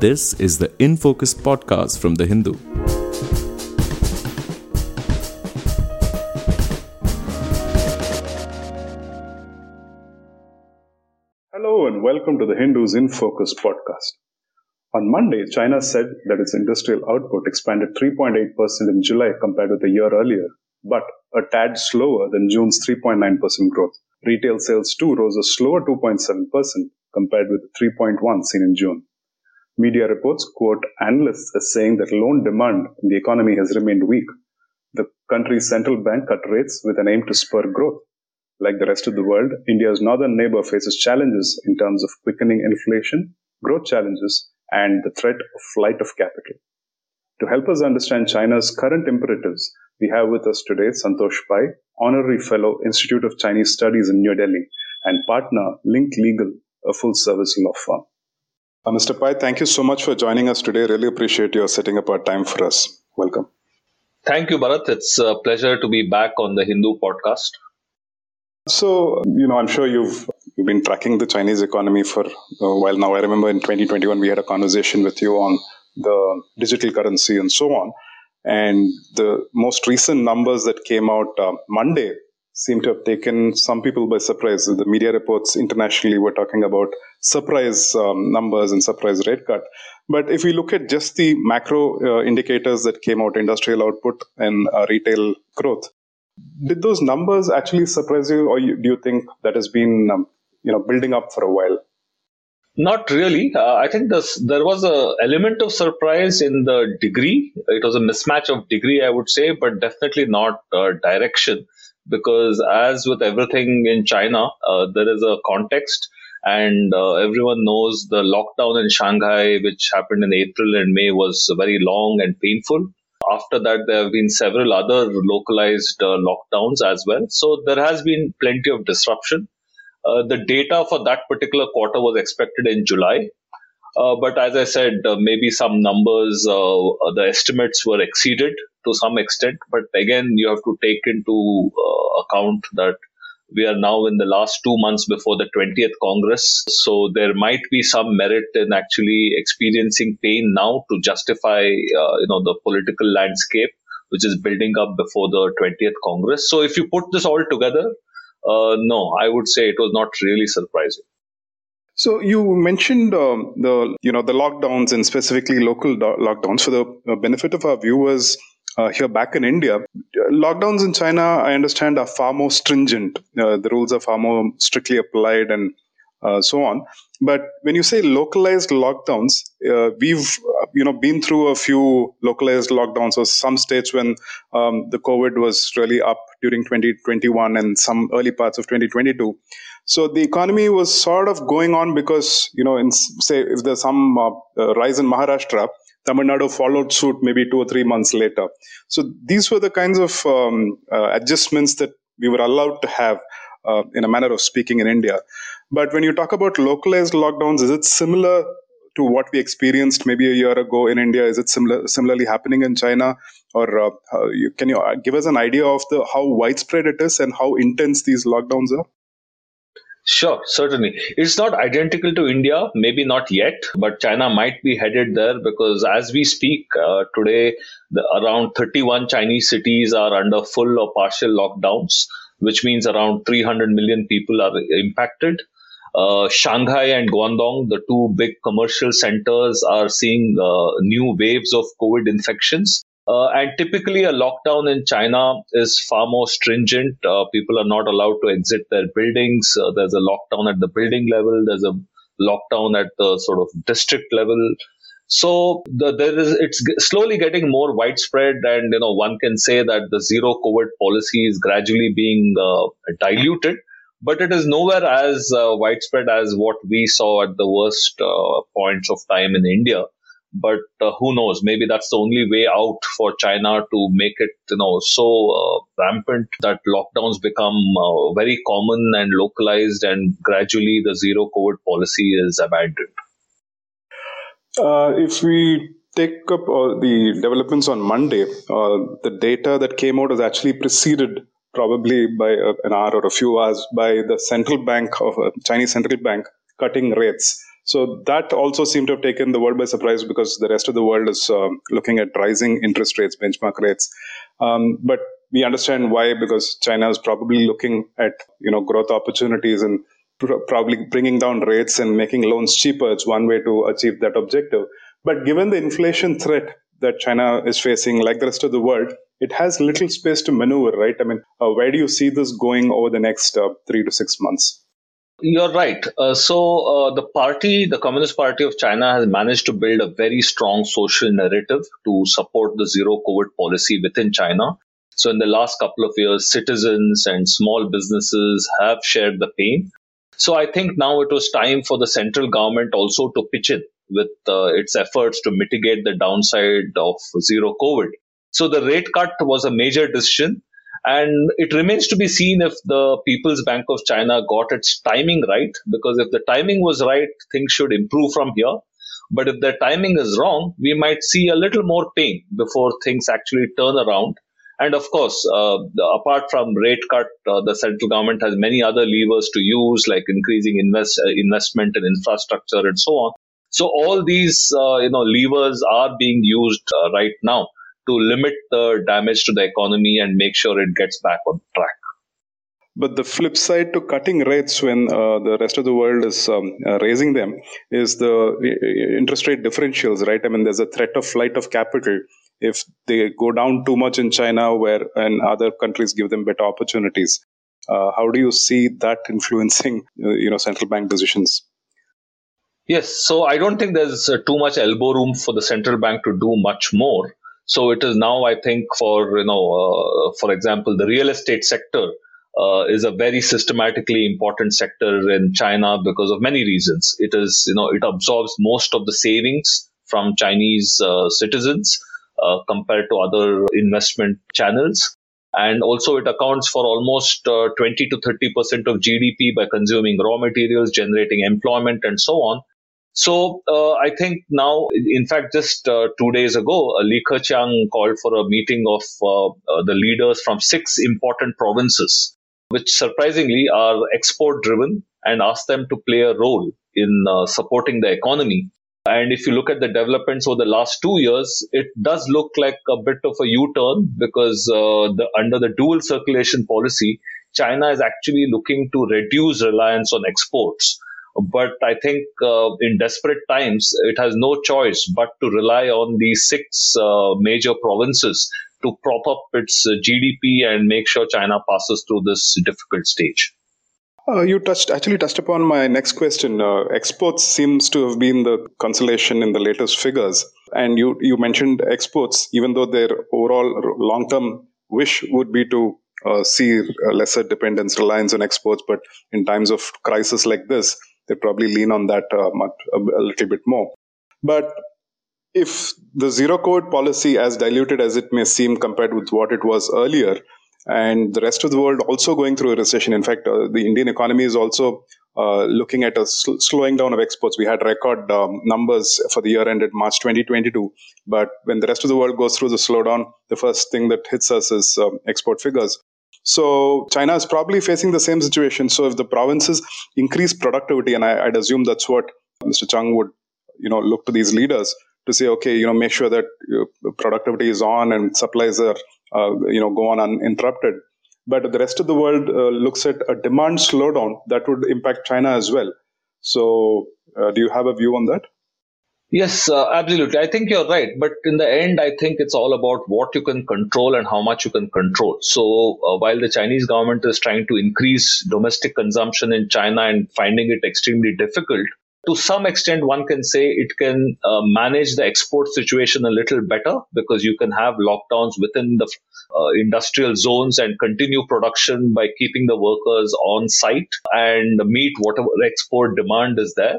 This is the In Focus podcast from The Hindu. Hello and welcome to the Hindus in Focus podcast. On Monday, China said that its industrial output expanded 3.8% in July compared with a year earlier, but a tad slower than June's 3.9% growth. Retail sales too rose a slower 2.7% compared with the 3.1 seen in June. Media reports quote analysts as saying that loan demand in the economy has remained weak. The country's central bank cut rates with an aim to spur growth. Like the rest of the world, India's northern neighbor faces challenges in terms of quickening inflation, growth challenges, and the threat of flight of capital. To help us understand China's current imperatives, we have with us today Santosh Pai, Honorary Fellow, Institute of Chinese Studies in New Delhi, and partner, Link Legal, a full service law firm. Uh, Mr. Pai, thank you so much for joining us today. Really appreciate your setting up our time for us. Welcome. Thank you, Bharat. It's a pleasure to be back on the Hindu podcast. So, you know, I'm sure you've you've been tracking the Chinese economy for a while now. I remember in 2021 we had a conversation with you on the digital currency and so on. And the most recent numbers that came out uh, Monday seem to have taken some people by surprise. The media reports internationally were talking about surprise um, numbers and surprise rate cut. But if we look at just the macro uh, indicators that came out, industrial output and uh, retail growth, did those numbers actually surprise you, or do you think that has been um, you know building up for a while? Not really. Uh, I think this, there was a element of surprise in the degree. It was a mismatch of degree, I would say, but definitely not uh, direction. Because as with everything in China, uh, there is a context, and uh, everyone knows the lockdown in Shanghai, which happened in April and May, was very long and painful. After that, there have been several other localized uh, lockdowns as well. So there has been plenty of disruption. Uh, the data for that particular quarter was expected in July. Uh, but as I said, uh, maybe some numbers, uh, the estimates were exceeded to some extent. But again, you have to take into account that we are now in the last two months before the 20th Congress. So there might be some merit in actually experiencing pain now to justify, you know, the political landscape which is building up before the 20th Congress. So if you put this all together, uh, no, I would say it was not really surprising. So you mentioned um, the you know the lockdowns and specifically local do- lockdowns. For the uh, benefit of our viewers uh, here back in India, lockdowns in China, I understand, are far more stringent. Uh, the rules are far more strictly applied and uh, so on. But when you say localized lockdowns, uh, we've you know been through a few localized lockdowns. So some states when um, the COVID was really up during 2021 and some early parts of 2022. So the economy was sort of going on because you know, in say if there's some uh, uh, rise in Maharashtra, Tamil Nadu followed suit maybe two or three months later. So these were the kinds of um, uh, adjustments that we were allowed to have uh, in a manner of speaking in India. But when you talk about localized lockdowns, is it similar to what we experienced maybe a year ago in India? Is it similar, similarly happening in China? Or uh, you, can you uh, give us an idea of the how widespread it is and how intense these lockdowns are? Sure, certainly. It's not identical to India, maybe not yet, but China might be headed there because as we speak uh, today, the, around 31 Chinese cities are under full or partial lockdowns, which means around 300 million people are impacted. Uh, Shanghai and Guangdong, the two big commercial centers, are seeing uh, new waves of COVID infections. Uh, and typically, a lockdown in China is far more stringent. Uh, people are not allowed to exit their buildings. Uh, there's a lockdown at the building level. There's a lockdown at the sort of district level. So the, there is it's slowly getting more widespread, and you know one can say that the zero COVID policy is gradually being uh, diluted but it is nowhere as uh, widespread as what we saw at the worst uh, points of time in India. But uh, who knows? Maybe that's the only way out for China to make it, you know, so uh, rampant that lockdowns become uh, very common and localized, and gradually the zero COVID policy is abandoned. Uh, if we take up the developments on Monday, the data that came out was actually preceded probably by an hour or a few hours by the central bank of uh, Chinese central bank cutting rates. So that also seemed to have taken the world by surprise because the rest of the world is uh, looking at rising interest rates, benchmark rates. Um, but we understand why because China is probably looking at you know growth opportunities and pr- probably bringing down rates and making loans cheaper. It's one way to achieve that objective. But given the inflation threat that China is facing, like the rest of the world, it has little space to maneuver, right? I mean, uh, where do you see this going over the next uh, three to six months? You're right. Uh, so uh, the party, the Communist Party of China, has managed to build a very strong social narrative to support the zero COVID policy within China. So in the last couple of years, citizens and small businesses have shared the pain. So I think now it was time for the central government also to pitch in with uh, its efforts to mitigate the downside of zero COVID. So the rate cut was a major decision and it remains to be seen if the People's Bank of China got its timing right, because if the timing was right, things should improve from here. But if the timing is wrong, we might see a little more pain before things actually turn around. And of course, uh, apart from rate cut, uh, the central government has many other levers to use, like increasing invest, uh, investment in infrastructure and so on. So all these, uh, you know, levers are being used uh, right now to limit the damage to the economy and make sure it gets back on track. But the flip side to cutting rates when uh, the rest of the world is um, uh, raising them is the interest rate differentials, right? I mean, there's a threat of flight of capital if they go down too much in China, where and other countries give them better opportunities. Uh, how do you see that influencing, uh, you know, central bank decisions? Yes, so I don't think there's uh, too much elbow room for the central bank to do much more. So it is now, I think, for you know, uh, for example, the real estate sector uh, is a very systematically important sector in China because of many reasons. It is, you know, it absorbs most of the savings from Chinese uh, citizens uh, compared to other investment channels. And also, it accounts for almost uh, 20 to 30 percent of GDP by consuming raw materials, generating employment, and so on. So uh, I think now, in fact, just uh, two days ago, uh, Li Keqiang called for a meeting of uh, uh, the leaders from six important provinces, which surprisingly are export driven, and asked them to play a role in uh, supporting the economy. And if you look at the developments over the last two years, it does look like a bit of a U-turn because the, under the dual circulation policy, China is actually looking to reduce reliance on exports but I think uh, in desperate times, it has no choice but to rely on these six uh, major provinces to prop up its uh, GDP and make sure China passes through this difficult stage. Uh, you touched actually touched upon my next question. Uh, exports seems to have been the consolation in the latest figures, and you you mentioned exports, even though their overall long term wish would be to uh, see lesser dependence, reliance on exports. But in times of crisis like this, they probably lean on that uh, much, a, a little bit more. But if the zero COVID policy, as diluted as it may seem compared with what it was earlier, and the rest of the world also going through a recession. In fact, uh, the Indian economy is also uh, looking at a sl- slowing down of exports. We had record um, numbers for the year ended March 2022, but when the rest of the world goes through the slowdown, the first thing that hits us is um, export figures. So China is probably facing the same situation. So if the provinces increase productivity, and I, would assume that's what Mr. Chung would, you know, look to these leaders to say, okay, you know, make sure that productivity is on and supplies are, uh, you know, go on uninterrupted. But the rest of the world uh, looks at a demand slowdown that would impact China as well. So, uh, do you have a view on that? Yes, uh, absolutely. I think you're right. But in the end, I think it's all about what you can control and how much you can control. So uh, while the Chinese government is trying to increase domestic consumption in China and finding it extremely difficult, to some extent, one can say it can uh, manage the export situation a little better because you can have lockdowns within the uh, industrial zones and continue production by keeping the workers on site and meet whatever export demand is there.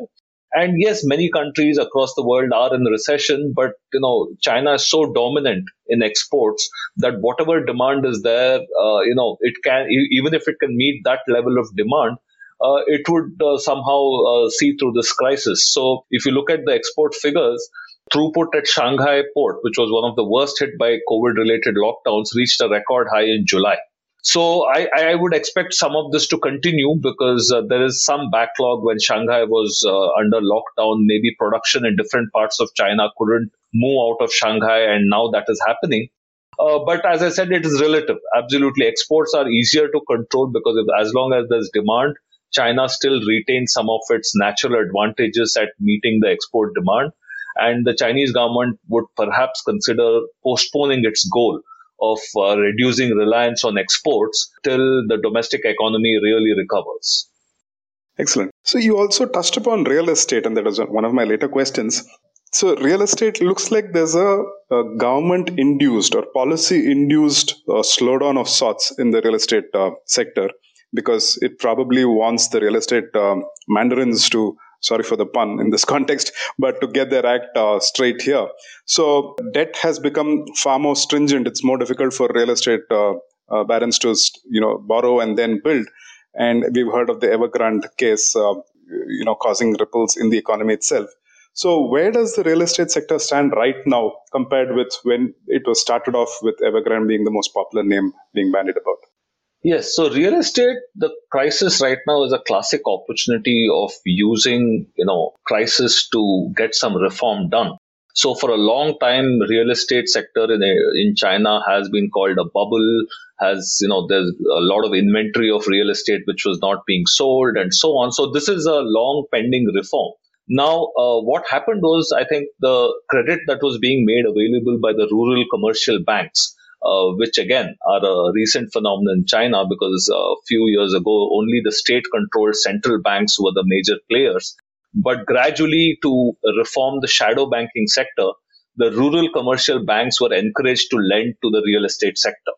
And yes, many countries across the world are in recession, but you know, China is so dominant in exports that whatever demand is there, uh, you know, it can even if it can meet that level of demand, uh, it would uh, somehow uh, see through this crisis. So if you look at the export figures, throughput at Shanghai port, which was one of the worst hit by COVID related lockdowns, reached a record high in July. So I, I would expect some of this to continue because uh, there is some backlog when Shanghai was uh, under lockdown. Maybe production in different parts of China couldn't move out of Shanghai, and now that is happening. Uh, but as I said, it is relative. Absolutely, exports are easier to control because if, as long as there's demand, China still retains some of its natural advantages at meeting the export demand. And the Chinese government would perhaps consider postponing its goal of uh, reducing reliance on exports till the domestic economy really recovers. Excellent. So you also touched upon real estate, and that was one of my later questions. So real estate looks like there's a, a government-induced or policy-induced uh, slowdown of sorts in the real estate uh, sector because it probably wants the real estate um, mandarins to sorry for the pun in this context, but to get their act uh, straight here. So debt has become far more stringent. It's more difficult for real estate uh, uh, barons to you know borrow and then build. And we've heard of the Evergrande case, uh, you know, causing ripples in the economy itself. So where does the real estate sector stand right now compared with when it was started off with Evergrande being the most popular name being bandied about? Yes, so real estate, the crisis right now is a classic opportunity of using, you know, crisis to get some reform done. So for a long time, real estate sector in, in China has been called a bubble, has, you know, there's a lot of inventory of real estate which was not being sold and so on. So this is a long pending reform. Now, uh, what happened was, I think the credit that was being made available by the rural commercial banks uh, which again are a recent phenomenon in China because a few years ago only the state controlled central banks were the major players. But gradually, to reform the shadow banking sector, the rural commercial banks were encouraged to lend to the real estate sector.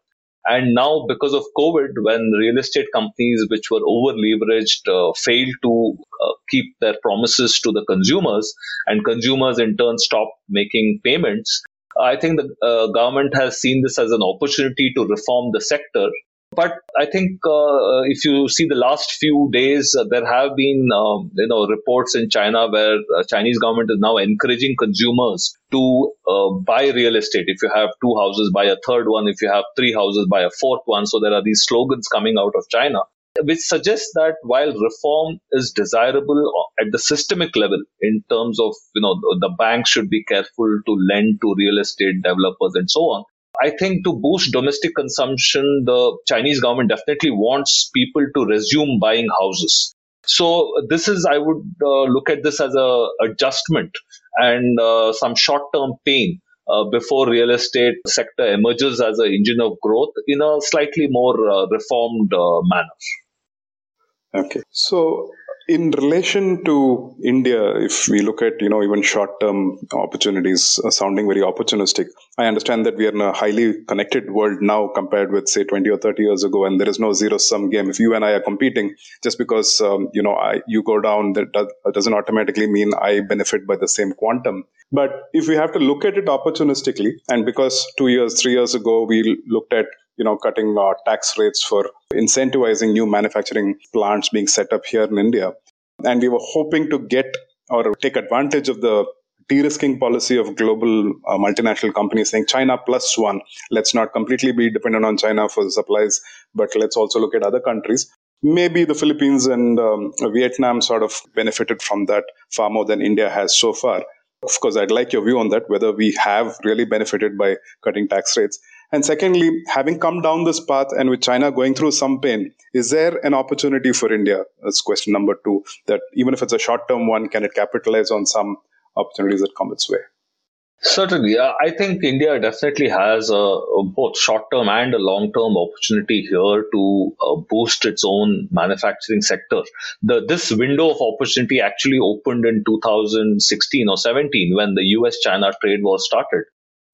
And now, because of COVID, when real estate companies which were over leveraged uh, failed to uh, keep their promises to the consumers, and consumers in turn stopped making payments, I think the uh, government has seen this as an opportunity to reform the sector. But I think uh, if you see the last few days, uh, there have been um, you know reports in China where uh, Chinese government is now encouraging consumers to uh, buy real estate. If you have two houses, buy a third one. If you have three houses, buy a fourth one. So there are these slogans coming out of China which suggests that while reform is desirable at the systemic level in terms of you know the bank should be careful to lend to real estate developers and so on i think to boost domestic consumption the chinese government definitely wants people to resume buying houses. So this is i would uh, look at this as a adjustment and uh, some short term pain uh, before real estate sector emerges as an engine of growth in a slightly more uh, reformed uh, manner Okay. So in relation to India, if we look at you know even short-term opportunities uh, sounding very opportunistic, I understand that we are in a highly connected world now compared with say 20 or 30 years ago, and there is no zero-sum game. If you and I are competing, just because um, you know I, you go down, that does, doesn't automatically mean I benefit by the same quantum. But if we have to look at it opportunistically, and because two years, three years ago we looked at you know, cutting uh, tax rates for incentivizing new manufacturing plants being set up here in India. And we were hoping to get or take advantage of the de-risking policy of global uh, multinational companies saying China plus one. Let's not completely be dependent on China for supplies, but let's also look at other countries. Maybe the Philippines and um, Vietnam sort of benefited from that far more than India has so far. Of course, I'd like your view on that, whether we have really benefited by cutting tax rates. And secondly, having come down this path and with China going through some pain, is there an opportunity for India? That's question number two. That even if it's a short term one, can it capitalize on some opportunities that come its way? Certainly, I think India definitely has a, a both short-term and a long-term opportunity here to uh, boost its own manufacturing sector. The, this window of opportunity actually opened in 2016 or 17 when the U.S.-China trade war started.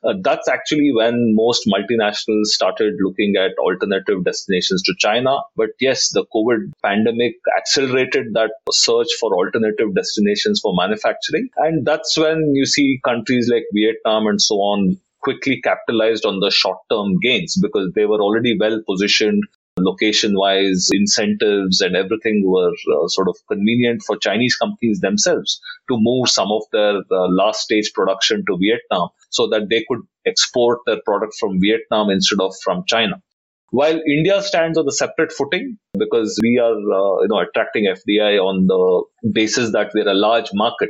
Uh, that's actually when most multinationals started looking at alternative destinations to China. But yes, the COVID pandemic accelerated that search for alternative destinations for manufacturing. And that's when you see countries like Vietnam and so on quickly capitalized on the short term gains because they were already well positioned location wise incentives and everything were uh, sort of convenient for Chinese companies themselves to move some of their uh, last stage production to Vietnam so that they could export their product from Vietnam instead of from China. While India stands on the separate footing because we are, uh, you know, attracting FDI on the basis that we're a large market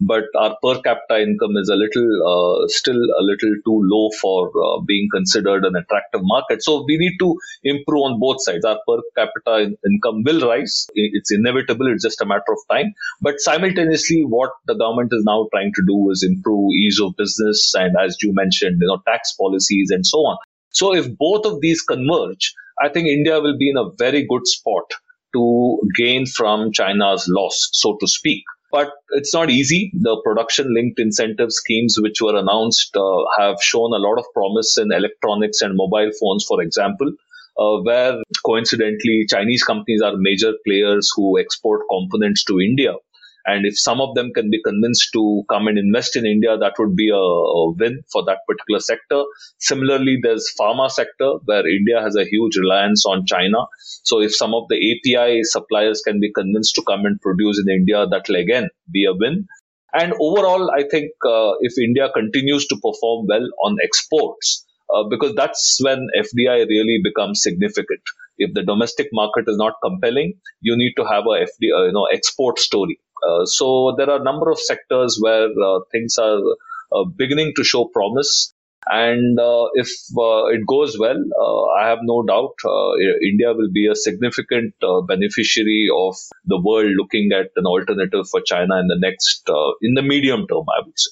but our per capita income is a little uh, still a little too low for uh, being considered an attractive market. So we need to improve on both sides. Our per capita in- income will rise. It's inevitable. It's just a matter of time. But simultaneously what the government is now trying to do is improve ease of business and as you mentioned you know tax policies and so on. So if both of these converge i think india will be in a very good spot to gain from china's loss so to speak but it's not easy. The production linked incentive schemes, which were announced, uh, have shown a lot of promise in electronics and mobile phones, for example. Uh, where coincidentally Chinese companies are major players who export components to India. And if some of them can be convinced to come and invest in India, that would be a, a, win for that particular sector. Similarly, there's pharma sector where India has a huge reliance on China. So if some of the API suppliers can be convinced to come and produce in India, that will again be a win. And overall, I think uh, if India continues to perform well on exports, uh, because that's when FDI really becomes significant. If the domestic market is not compelling, you need to have a uh, you know, export story. Uh, so there are a number of sectors where uh, things are uh, beginning to show promise. And if it goes well, I have no doubt India will be a significant beneficiary of the world looking at an alternative for China in the next, in the medium term, I would say.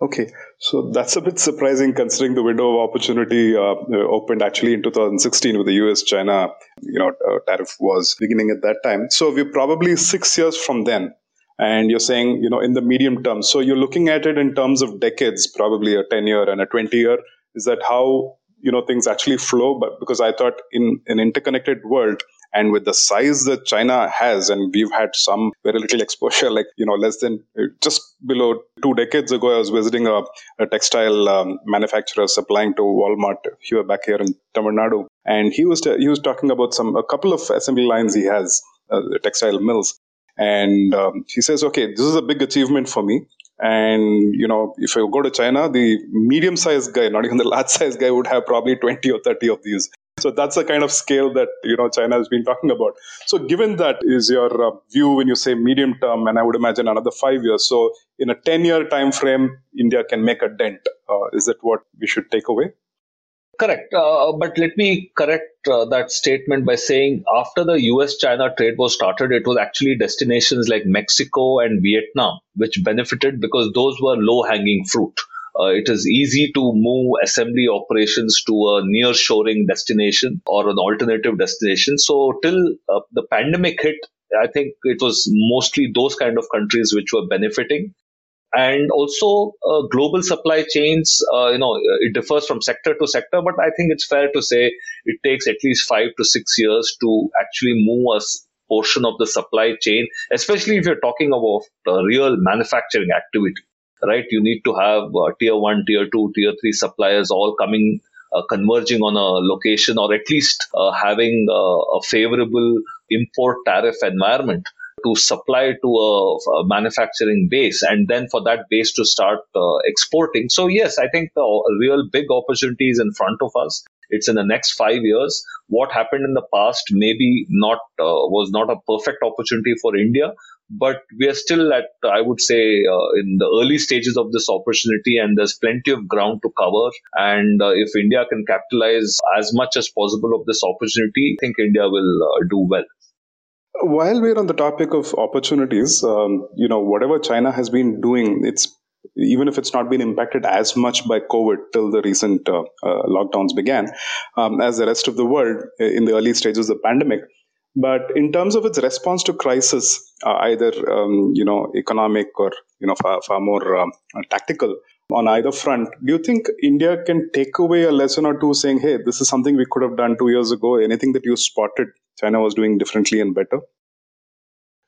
Okay, so that's a bit surprising considering the window of opportunity uh, opened actually in 2016 with the US-China, you know, tariff was beginning at that time. So we're probably six years from then, and you're saying, you know, in the medium term. So you're looking at it in terms of decades, probably a 10-year and a 20-year. Is that how you know things actually flow? But because I thought in an interconnected world, and with the size that China has, and we've had some very little exposure, like, you know, less than just below two decades ago, I was visiting a, a textile um, manufacturer supplying to Walmart here back here in Tamil Nadu. And he was, he was talking about some, a couple of assembly lines he has, uh, textile mills. And um, he says, okay, this is a big achievement for me. And, you know, if I go to China, the medium sized guy, not even the large sized guy, would have probably 20 or 30 of these. So that's the kind of scale that you know China has been talking about. So given that is your uh, view when you say medium term, and I would imagine another five years. So in a ten-year time frame, India can make a dent. Uh, is that what we should take away? Correct. Uh, but let me correct uh, that statement by saying after the US China trade war started, it was actually destinations like Mexico and Vietnam which benefited because those were low hanging fruit. Uh, it is easy to move assembly operations to a near shoring destination or an alternative destination. So till uh, the pandemic hit, I think it was mostly those kind of countries which were benefiting. And also uh, global supply chains, uh, you know, it differs from sector to sector, but I think it's fair to say it takes at least five to six years to actually move a portion of the supply chain, especially if you're talking about real manufacturing activity right? You need to have uh, tier one, tier two, tier three suppliers all coming, uh, converging on a location or at least uh, having uh, a favorable import tariff environment to supply to a, a, manufacturing base and then for that base to start uh, exporting. So yes, I think the real big opportunity is in front of us. It's in the next five years. What happened in the past maybe not uh, was not a perfect opportunity for India, but we are still at, I would say, uh, in the early stages of this opportunity, and there's plenty of ground to cover. And uh, if India can capitalize as much as possible of this opportunity, I think India will uh, do well. While we're on the topic of opportunities, um, you know, whatever China has been doing, it's even if it's not been impacted as much by COVID till the recent uh, uh, lockdowns began, um, as the rest of the world in the early stages of the pandemic, but in terms of its response to crisis, uh, either um, you know economic or you know far, far more um, tactical on either front, do you think India can take away a lesson or two, saying, "Hey, this is something we could have done two years ago"? Anything that you spotted China was doing differently and better?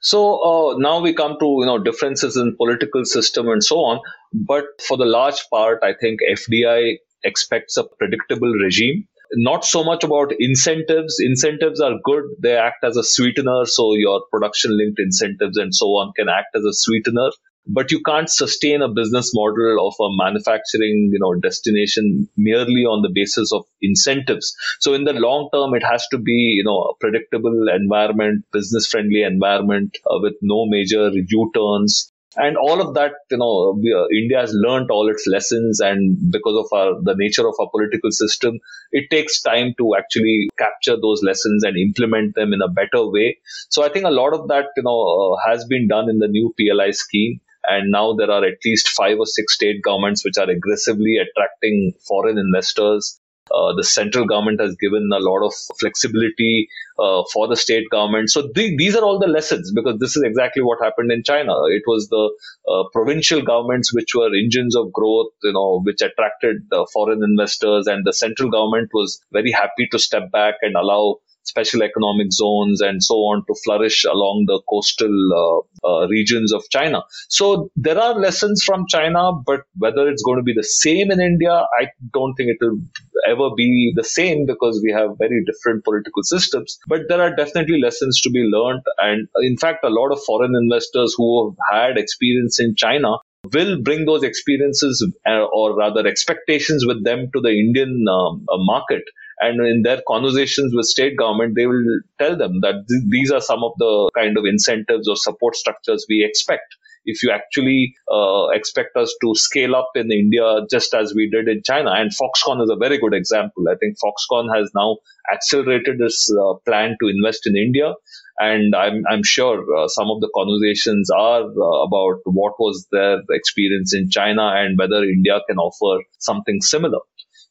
So uh, now we come to you know differences in political system and so on. But for the large part, I think FDI expects a predictable regime not so much about incentives. Incentives are good. They act as a sweetener. So your production linked incentives and so on can act as a sweetener. But you can't sustain a business model of a manufacturing you know destination merely on the basis of incentives. So in the long term it has to be you know a predictable environment business friendly environment uh, with no major u-turns. And all of that you know uh, india has learned all its lessons and because of our the nature of our political system it takes time to actually capture those lessons and implement them in a better way. So i think a lot of that you know uh, has been done in the new pli scheme and now there are at least five or six state governments which are aggressively attracting foreign investors uh, the central government has given a lot of flexibility uh, for the state government. So th- these are all the lessons because this is exactly what happened in China. It was the uh, provincial governments which were engines of growth, you know, which attracted foreign investors, and the central government was very happy to step back and allow special economic zones and so on to flourish along the coastal uh, uh, regions of China. So there are lessons from China, but whether it's going to be the same in India, I don't think it will ever be the same because we have very different political systems. But there are definitely lessons to be learned. And in fact, a lot of foreign investors who have had experience in China will bring those experiences uh, or rather expectations with them to the Indian um, uh, market and in their conversations with state government they will tell them that th- these are some of the kind of incentives or support structures we expect if you actually uh, expect us to scale up in India just as we did in China. And Foxconn is a very good example. I think Foxconn has now accelerated this uh, plan to invest in India. And I'm, I'm sure uh, some of the conversations are uh, about what was their experience in China and whether India can offer something similar.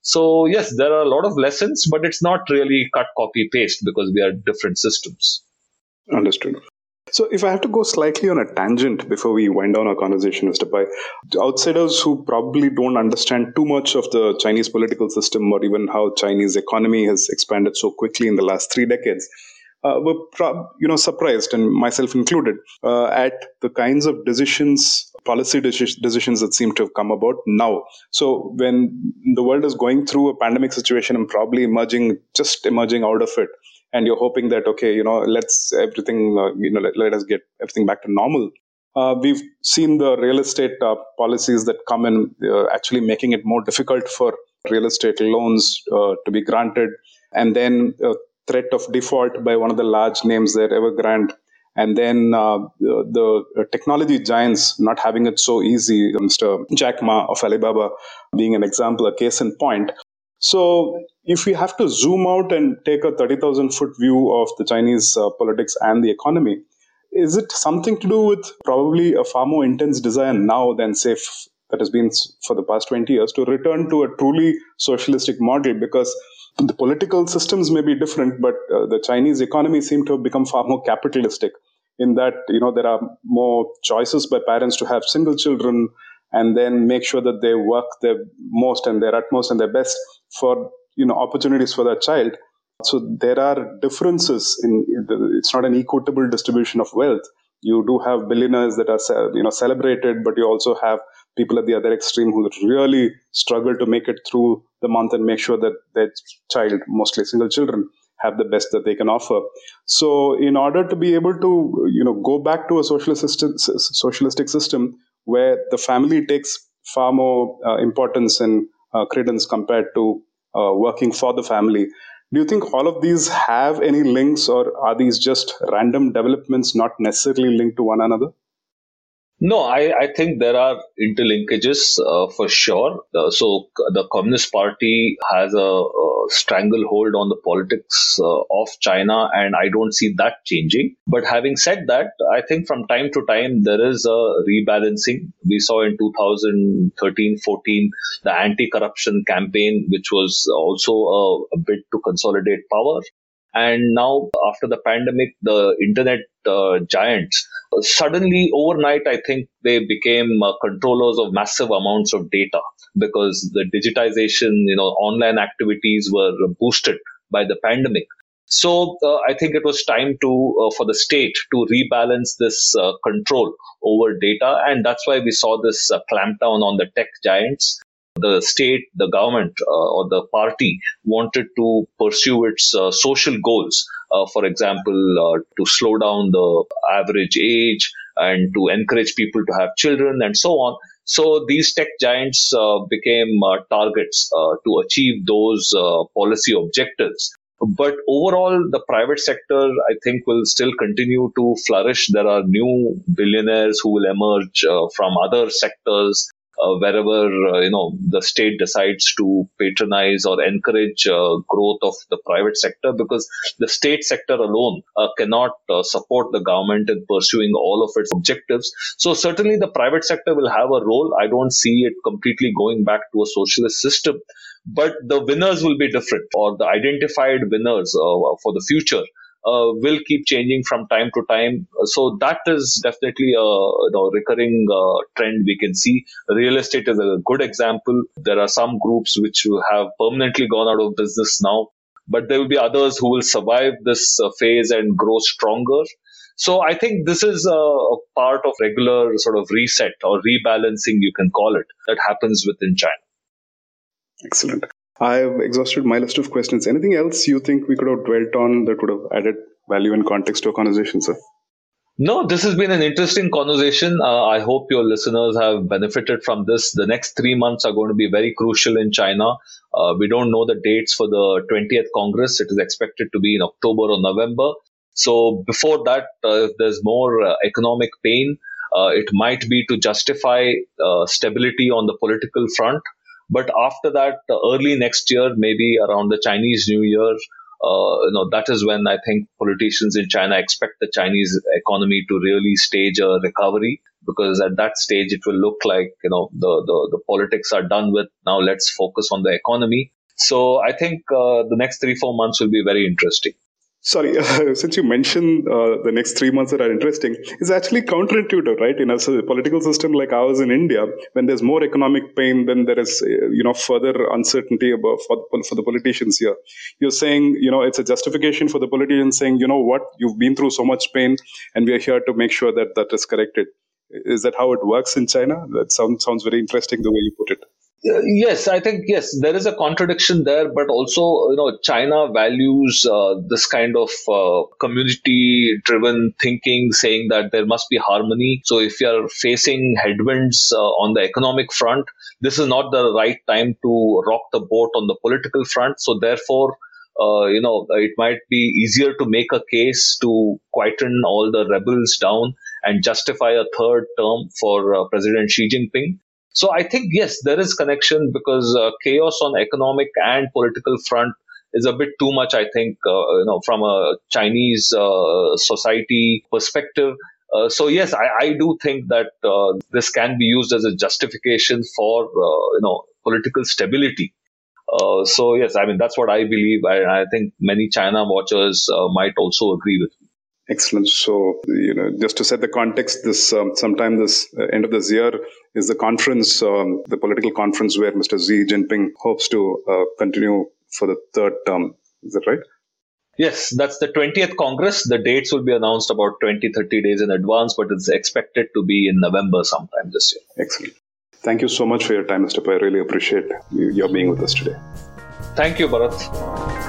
So yes, there are a lot of lessons, but it's not really cut, copy, paste because we are different systems. Understood. So, if I have to go slightly on a tangent before we wind down our conversation, Mr. Pai, outsiders who probably don't understand too much of the Chinese political system or even how Chinese economy has expanded so quickly in the last three decades, uh, were you know surprised, and myself included, uh, at the kinds of decisions, policy de- decisions that seem to have come about now. So when the world is going through a pandemic situation and probably emerging, just emerging out of it, and you're hoping that okay, you know, let's everything, uh, you know, let, let, us get everything back to normal. Uh, we've seen the real estate uh, policies that come in uh, actually making it more difficult for real estate loans to be granted and then threat of default by one of the large names there, Evergrande, and then uh, the, the, technology giants not having it so easy. Mr. Jack Ma of Alibaba being an example, a case in point. So, if we have to zoom out and take a 30,000 foot view of the Chinese uh, politics and the economy, is it something to do with probably a far more intense desire now than, say, f- that has been for the past 20 years to return to a truly socialistic model? Because the political systems may be different, but uh, the Chinese economy seems to have become far more capitalistic. In that, you know, there are more choices by parents to have single children and then make sure that they work their most and their utmost and their best for you know opportunities for their child. So there are differences in it's not an equitable distribution of wealth. You do have billionaires that are you know celebrated, but you also have people at the other extreme who really struggle to make it through the month and make sure that their child, mostly single children, have the best that they can offer. So, in order to be able to, you know, go back to a socialist system, socialistic system where the family takes far more uh, importance and uh, credence compared to uh, working for the family. Do you think all of these have any links, or are these just random developments not necessarily linked to one another? No, I, I think there are interlinkages uh, for sure. Uh, so the Communist Party has a, a stranglehold on the politics uh, of China, and I don't see that changing. But having said that, I think from time to time there is a rebalancing. We saw in 2013-14 the anti-corruption campaign, which was also a, a bid to consolidate power. And now, after the pandemic, the internet uh, giants suddenly overnight, I think they became uh, controllers of massive amounts of data because the digitization, you know, online activities were boosted by the pandemic. So uh, I think it was time to uh, for the state to rebalance this uh, control over data, and that's why we saw this uh, clampdown on the tech giants the state, the government, uh, or the party wanted to pursue its uh, social goals. Uh, for example, to slow down the average age, and to encourage people to have children and so on. So these tech giants uh, became uh, targets uh, to achieve those policy objectives. But overall, the private sector, I think, will still continue to flourish. There are new billionaires who will emerge from other sectors wherever uh, you know the state decides to patronize or encourage uh, growth of the private sector because the state sector alone uh, cannot uh, support the government in pursuing all of its objectives. So certainly the private sector will have a role. I don't see it completely going back to a socialist system but the winners will be different or the identified winners uh, for the future uh, will keep changing from time to time. So that is definitely a you know, recurring uh, trend we can see. Real estate is a good example. There are some groups which have permanently gone out of business now, but there will be others who will survive this uh, phase and grow stronger. So I think this is a, a part of regular sort of reset or rebalancing, you can call it, that happens within China. Excellent. I've exhausted my list of questions. Anything else you think we could have dwelt on that would have added value and context to our conversation, sir? No, this has been an interesting conversation. Uh, I hope your listeners have benefited from this. The next three months are going to be very crucial in China. Uh, we don't know the dates for the 20th Congress. It is expected to be in October or November. So before that, uh, if there's more uh, economic pain, uh, it might be to justify uh, stability on the political front. But after that, early next year, maybe around the Chinese New Year, uh, you know, that is when I think politicians in China expect the Chinese economy to really stage a recovery because at that stage it will look like, you know, the, the, the politics are done with. Now let's focus on the economy. So I think uh, the next three, four months will be very interesting. Sorry, uh, since you mentioned uh, the next three months that are interesting, it's actually counterintuitive, right? In a political system like ours in India, when there's more economic pain, then there is, uh, you know, further uncertainty about for, for the politicians here. You're saying, you know, it's a justification for the politicians saying, you know what, you've been through so much pain, and we are here to make sure that that is corrected. Is that how it works in China? That sounds sounds very interesting the way you put it. Yes, I think yes, there is a contradiction there, but also you know China values uh, this kind of uh, community-driven thinking, saying that there must be harmony. So if you are facing headwinds uh, on the economic front, this is not the right time to rock the boat on the political front. So therefore. Uh, you know, it might be easier to make a case to quieten all the rebels down and justify a third term for uh, President Xi Jinping. So I think yes, there is connection because uh, chaos on economic and political front is a bit too much. I think uh, you know from a Chinese uh, society perspective. Uh, so yes, I, I, do think that uh, this can be used as a justification for uh, you know political stability. so yes, I mean that's what I believe, and I think many China watchers might also agree with me. Excellent. So, you know, just to set the context, this um, sometime this uh, end of this year is the conference, um, the political conference where Mr. Xi Jinping hopes to uh, continue for the third term. Is that right? Yes, that's the 20th Congress. The dates will be announced about 20, 30 days in advance, but it's expected to be in November sometime this year. Excellent. Thank you so much for your time, Mr. Pai. I really appreciate you, your being with us today. Thank you, Bharat.